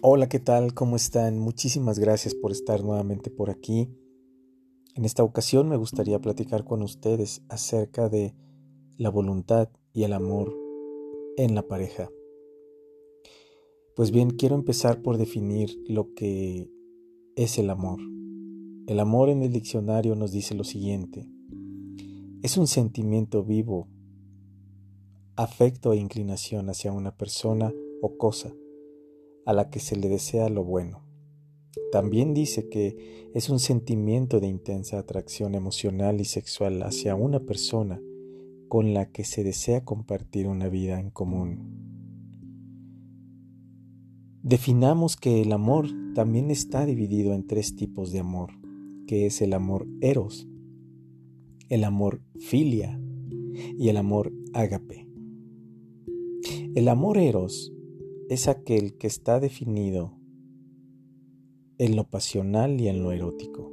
Hola, ¿qué tal? ¿Cómo están? Muchísimas gracias por estar nuevamente por aquí. En esta ocasión me gustaría platicar con ustedes acerca de la voluntad y el amor en la pareja. Pues bien, quiero empezar por definir lo que es el amor. El amor en el diccionario nos dice lo siguiente. Es un sentimiento vivo, afecto e inclinación hacia una persona o cosa a la que se le desea lo bueno. También dice que es un sentimiento de intensa atracción emocional y sexual hacia una persona con la que se desea compartir una vida en común. Definamos que el amor también está dividido en tres tipos de amor, que es el amor eros, el amor filia y el amor ágape. El amor eros es aquel que está definido en lo pasional y en lo erótico.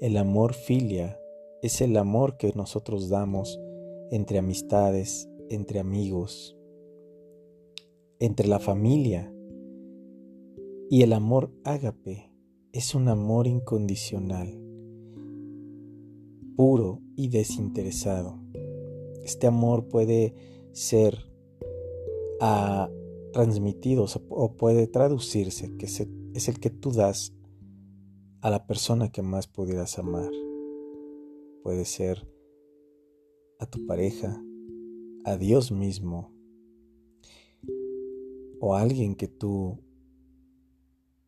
El amor filia es el amor que nosotros damos entre amistades, entre amigos, entre la familia. Y el amor ágape es un amor incondicional, puro y desinteresado. Este amor puede ser a transmitidos o puede traducirse que es el que tú das a la persona que más pudieras amar. Puede ser a tu pareja, a Dios mismo o a alguien que tú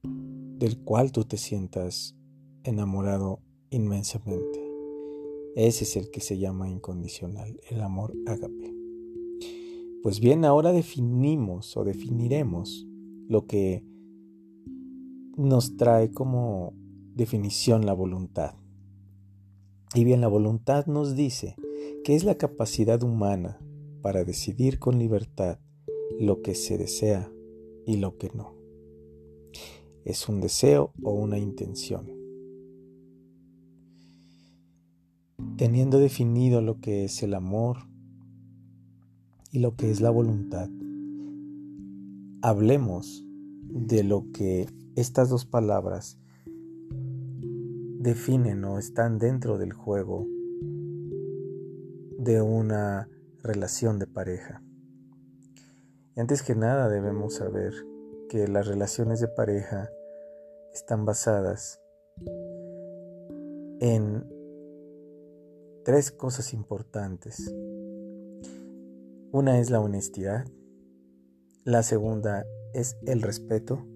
del cual tú te sientas enamorado inmensamente. Ese es el que se llama incondicional, el amor ágape. Pues bien, ahora definimos o definiremos lo que nos trae como definición la voluntad. Y bien, la voluntad nos dice que es la capacidad humana para decidir con libertad lo que se desea y lo que no. Es un deseo o una intención. Teniendo definido lo que es el amor, y lo que es la voluntad. Hablemos de lo que estas dos palabras definen o están dentro del juego de una relación de pareja. Y antes que nada debemos saber que las relaciones de pareja están basadas en tres cosas importantes. Una es la honestidad, la segunda es el respeto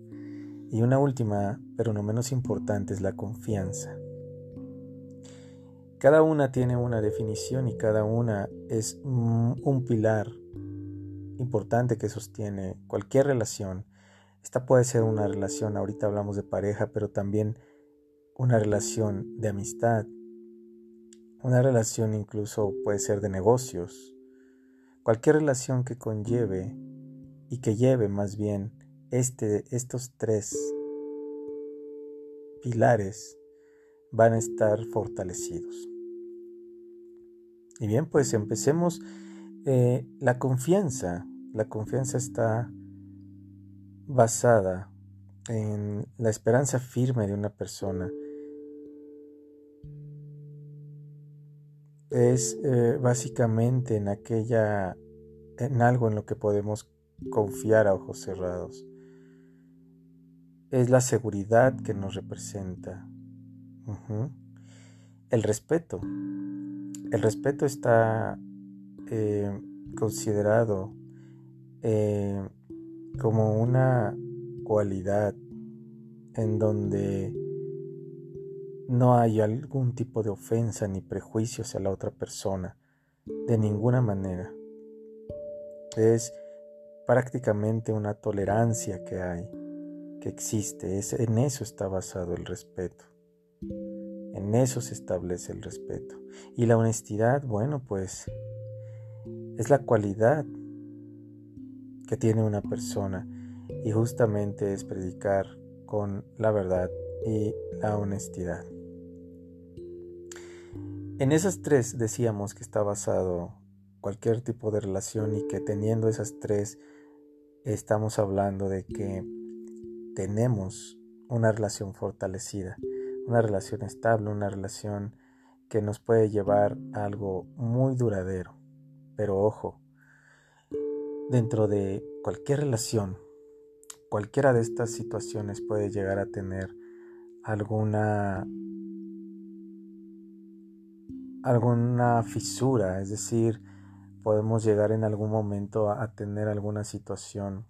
y una última, pero no menos importante, es la confianza. Cada una tiene una definición y cada una es un pilar importante que sostiene cualquier relación. Esta puede ser una relación, ahorita hablamos de pareja, pero también una relación de amistad, una relación incluso puede ser de negocios, Cualquier relación que conlleve y que lleve más bien este, estos tres pilares van a estar fortalecidos. Y bien, pues empecemos. Eh, la confianza, la confianza está basada en la esperanza firme de una persona. Es eh, básicamente en aquella en algo en lo que podemos confiar a ojos cerrados. Es la seguridad que nos representa. El respeto. El respeto está eh, considerado eh, como una cualidad en donde no hay algún tipo de ofensa ni prejuicio hacia la otra persona, de ninguna manera. Es prácticamente una tolerancia que hay, que existe. Es, en eso está basado el respeto. En eso se establece el respeto. Y la honestidad, bueno, pues es la cualidad que tiene una persona y justamente es predicar con la verdad y la honestidad. En esas tres decíamos que está basado cualquier tipo de relación y que teniendo esas tres estamos hablando de que tenemos una relación fortalecida, una relación estable, una relación que nos puede llevar a algo muy duradero. Pero ojo, dentro de cualquier relación, cualquiera de estas situaciones puede llegar a tener alguna alguna fisura, es decir, podemos llegar en algún momento a, tener alguna situación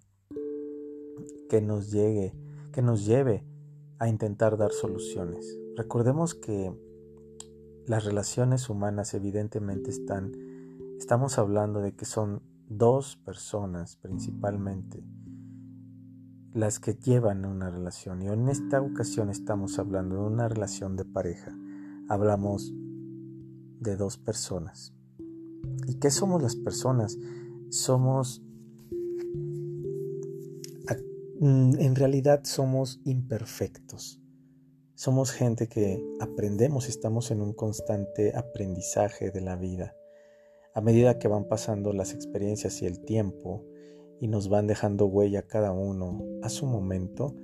que nos llegue, que nos lleve a intentar dar soluciones. Recordemos que las relaciones humanas evidentemente están, estamos hablando de que son dos personas principalmente las que llevan una relación y en esta ocasión estamos hablando de una relación de pareja. Hablamos de dos personas. ¿Y qué somos las personas? Somos, mm, en realidad somos imperfectos. Somos gente que aprendemos, estamos en un constante aprendizaje de la vida. A medida que van pasando las experiencias y el tiempo y nos van dejando huella cada uno a su momento,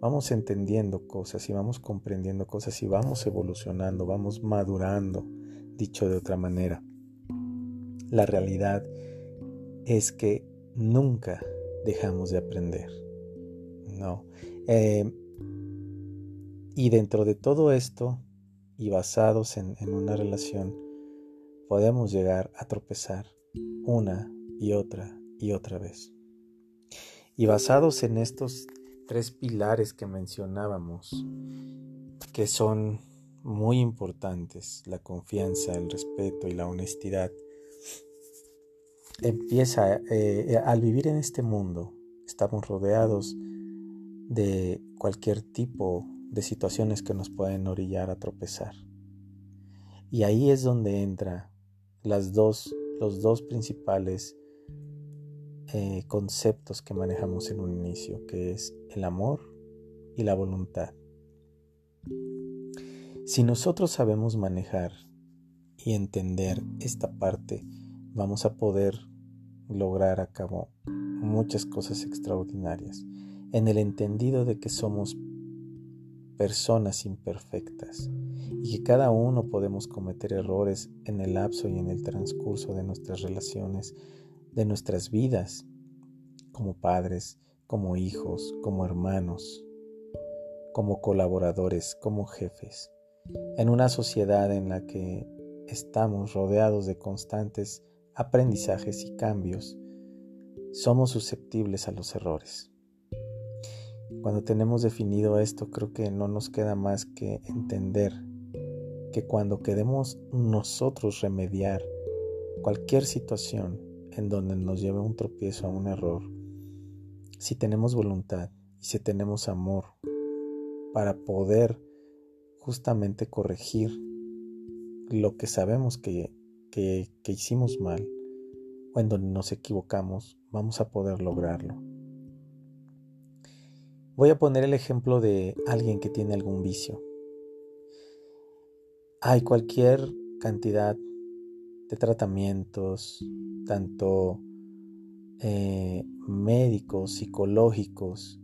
vamos entendiendo cosas y vamos comprendiendo cosas y vamos evolucionando, vamos madurando Dicho de otra manera, la realidad es que nunca dejamos de aprender. No. Eh, y dentro de todo esto, y basados en, en una relación, podemos llegar a tropezar una y otra y otra vez. Y basados en estos tres pilares que mencionábamos, que son muy importantes, la confianza, el respeto y la honestidad, empieza, eh, al vivir en este mundo, estamos rodeados de cualquier tipo de situaciones que nos pueden orillar a tropezar. Y ahí es donde entra las dos, los dos principales eh, conceptos que manejamos en un inicio, que es el amor y la voluntad. Si nosotros sabemos manejar y entender esta parte, vamos a poder lograr a muchas cosas extraordinarias. En el entendido de que somos personas imperfectas y que cada uno podemos cometer errores en el lapso y en el transcurso de nuestras relaciones, de nuestras vidas, como padres, como hijos, como hermanos, como colaboradores, como jefes en una sociedad en la que estamos rodeados de constantes aprendizajes y cambios, somos susceptibles a los errores. Cuando tenemos definido esto, creo que no nos queda más que entender que cuando queremos nosotros remediar cualquier situación en donde nos lleve un tropiezo a un error, si tenemos voluntad y si tenemos amor para poder justamente corregir lo que sabemos que, que, hicimos mal o en donde nos equivocamos, vamos a poder lograrlo. Voy a poner el ejemplo de alguien que tiene algún vicio. Hay cualquier cantidad de tratamientos, tanto eh, médicos, psicológicos,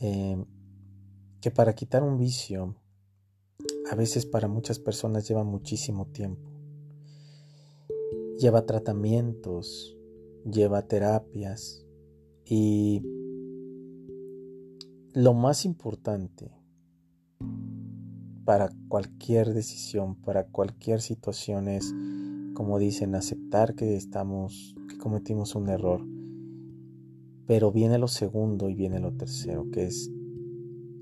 eh, que para quitar un vicio a veces para muchas personas lleva muchísimo tiempo. Lleva tratamientos, lleva terapias y lo más importante para cualquier decisión, para cualquier situación es, como dicen, aceptar que estamos, que cometimos un error. Pero viene lo segundo y viene lo tercero, que es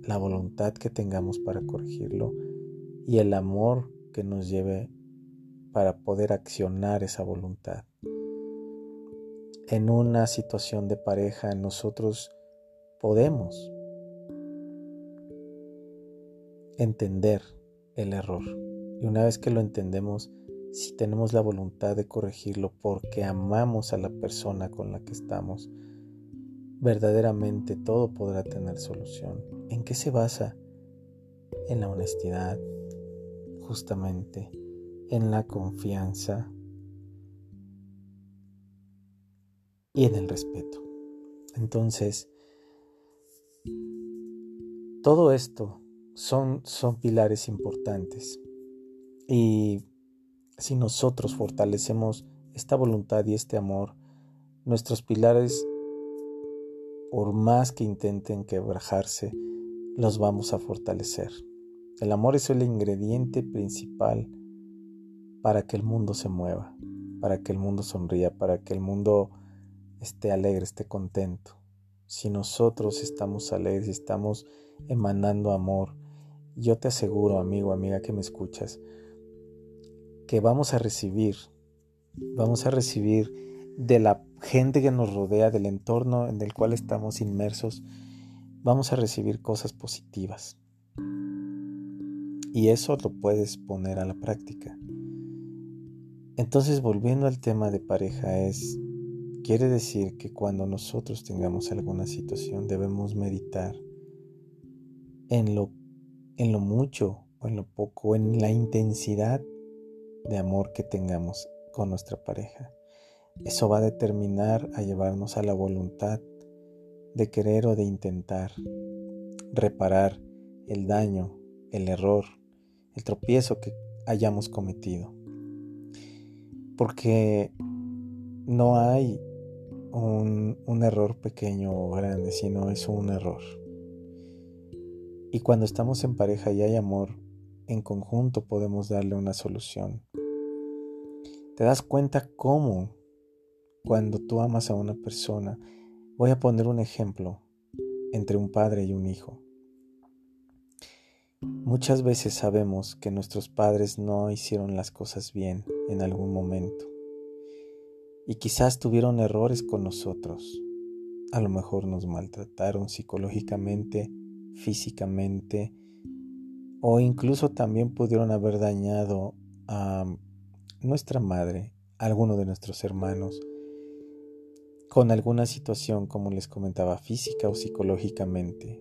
la voluntad que tengamos para corregirlo y el amor que nos lleve para poder accionar esa voluntad. En una situación de pareja nosotros podemos entender el error. Y una vez que lo entendemos, si tenemos la voluntad de corregirlo porque amamos a la persona con la que estamos, verdaderamente todo podrá tener solución. ¿En qué se basa? En la honestidad, justamente en la confianza y en el respeto. Entonces, Todo esto son, son pilares importantes. Y si nosotros fortalecemos esta voluntad y este amor, nuestros pilares, por más que intenten quebrajarse, los vamos a fortalecer. El amor es el ingrediente principal para que el mundo se mueva, para que el mundo sonría, para que el mundo esté alegre, esté contento. Si nosotros estamos alegres, estamos emanando amor, yo te aseguro, amigo, amiga que me escuchas, que vamos a recibir, vamos a recibir de la gente que nos rodea, del entorno en el cual estamos inmersos, vamos a recibir cosas positivas. Y eso lo puedes poner a la práctica. Entonces, volviendo al tema de pareja, es, quiere decir que cuando nosotros tengamos alguna situación debemos meditar en lo, en lo mucho o en lo poco, en la intensidad de amor que tengamos con nuestra pareja. Eso va a determinar a llevarnos a la voluntad de querer o de intentar reparar el daño, el error, el tropiezo que hayamos cometido. Porque no hay un, un, error pequeño o grande, sino es un error. Y cuando estamos en pareja y hay amor, en conjunto podemos darle una solución. Te das cuenta cómo cuando tú amas a una persona, voy a poner un ejemplo entre un padre y un hijo. Muchas veces sabemos que nuestros padres no hicieron las cosas bien en algún momento y quizás tuvieron errores con nosotros. A lo mejor nos maltrataron psicológicamente, físicamente o incluso también pudieron haber dañado a nuestra madre, a alguno de nuestros hermanos, con alguna situación, como les comentaba, física o psicológicamente,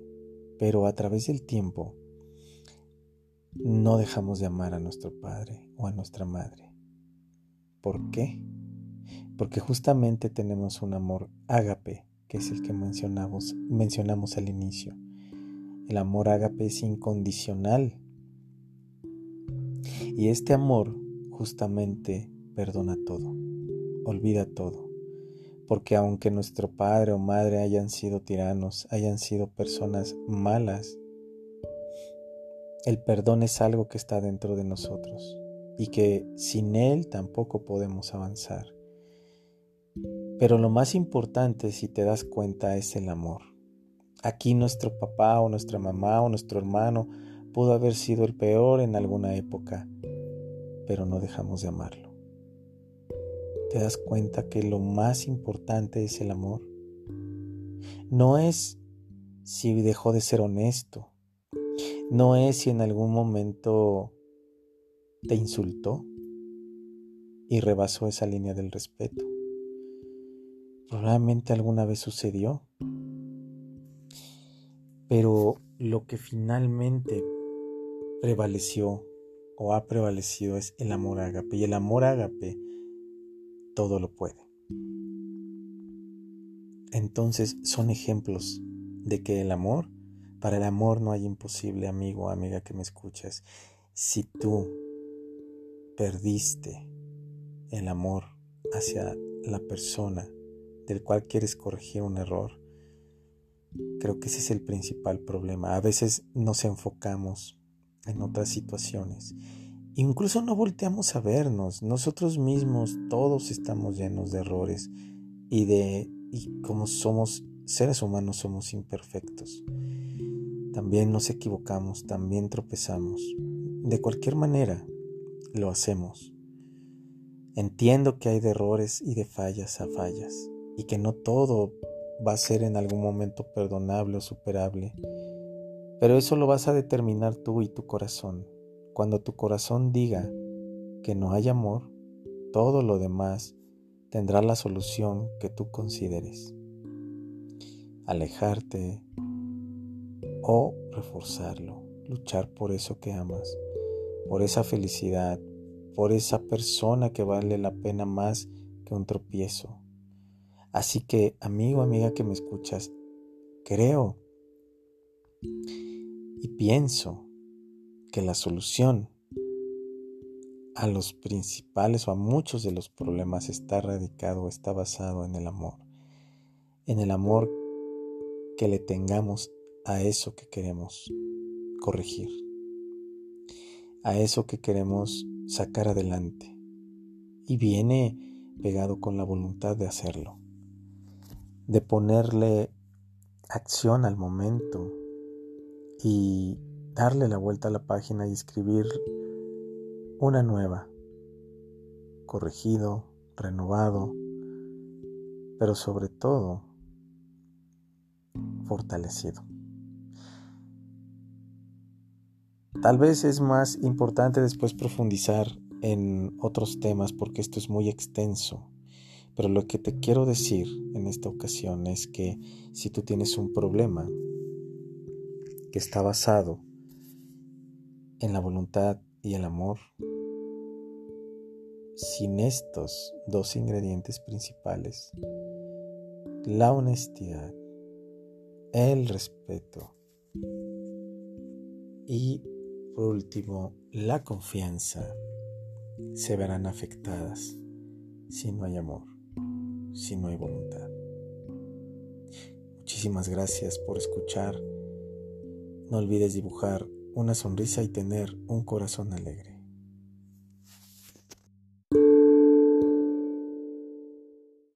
pero a través del tiempo no dejamos de amar a nuestro padre o a nuestra madre. ¿Por qué? Porque justamente tenemos un amor ágape, que es el que mencionamos, al inicio. El amor ágape es incondicional. Y este amor justamente perdona todo, olvida todo. Porque aunque nuestro padre o madre hayan sido tiranos, hayan sido personas malas, el perdón es algo que está dentro de nosotros y que sin él tampoco podemos avanzar. Pero lo más importante, si te das cuenta, es el amor. Aquí nuestro papá o nuestra mamá o nuestro hermano pudo haber sido el peor en alguna época, pero no dejamos de amarlo. ¿Te das cuenta que lo más importante es el amor? No es si dejó de ser honesto, no es si en algún momento te insultó y rebasó esa línea del respeto. Probablemente alguna vez sucedió. Pero lo que finalmente prevaleció o ha prevalecido es el amor ágape. Y el amor ágape todo lo puede. Entonces son ejemplos de que el amor para el amor no hay imposible, amigo amiga que me escuchas. Si tú perdiste el amor hacia la persona del cual quieres corregir un error, creo que ese es el principal problema. A veces nos enfocamos en otras situaciones. Incluso no volteamos a vernos. Nosotros mismos todos estamos llenos de errores y de y como somos seres humanos somos imperfectos. También nos equivocamos, también tropezamos. De cualquier manera, lo hacemos. Entiendo que hay de errores y de fallas a fallas, y que no todo va a ser en algún momento perdonable o superable, pero eso lo vas a determinar tú y tu corazón. Cuando tu corazón diga que no hay amor, todo lo demás tendrá la solución que tú consideres. Alejarte, o reforzarlo, luchar por eso que amas, por esa felicidad, por esa persona que vale la pena más que un tropiezo. Así que, amigo, amiga que me escuchas, creo Y pienso que la solución a los principales o a muchos de los problemas está radicado, está basado en el amor. En el amor que le tengamos a eso que queremos corregir, a eso que queremos sacar adelante. Y viene pegado con la voluntad de hacerlo, de ponerle acción al momento y darle la vuelta a la página y escribir una nueva, corregido, renovado, pero sobre todo fortalecido. Tal vez es más importante después profundizar en otros temas porque esto es muy extenso, pero lo que te quiero decir en esta ocasión es que si tú tienes un problema que está basado en la voluntad y el amor, sin estos dos ingredientes principales, la honestidad, el respeto y por último la confianza, se verán afectadas si no hay amor, si no hay voluntad. Muchísimas gracias por escuchar. No olvides dibujar una sonrisa y tener un corazón alegre.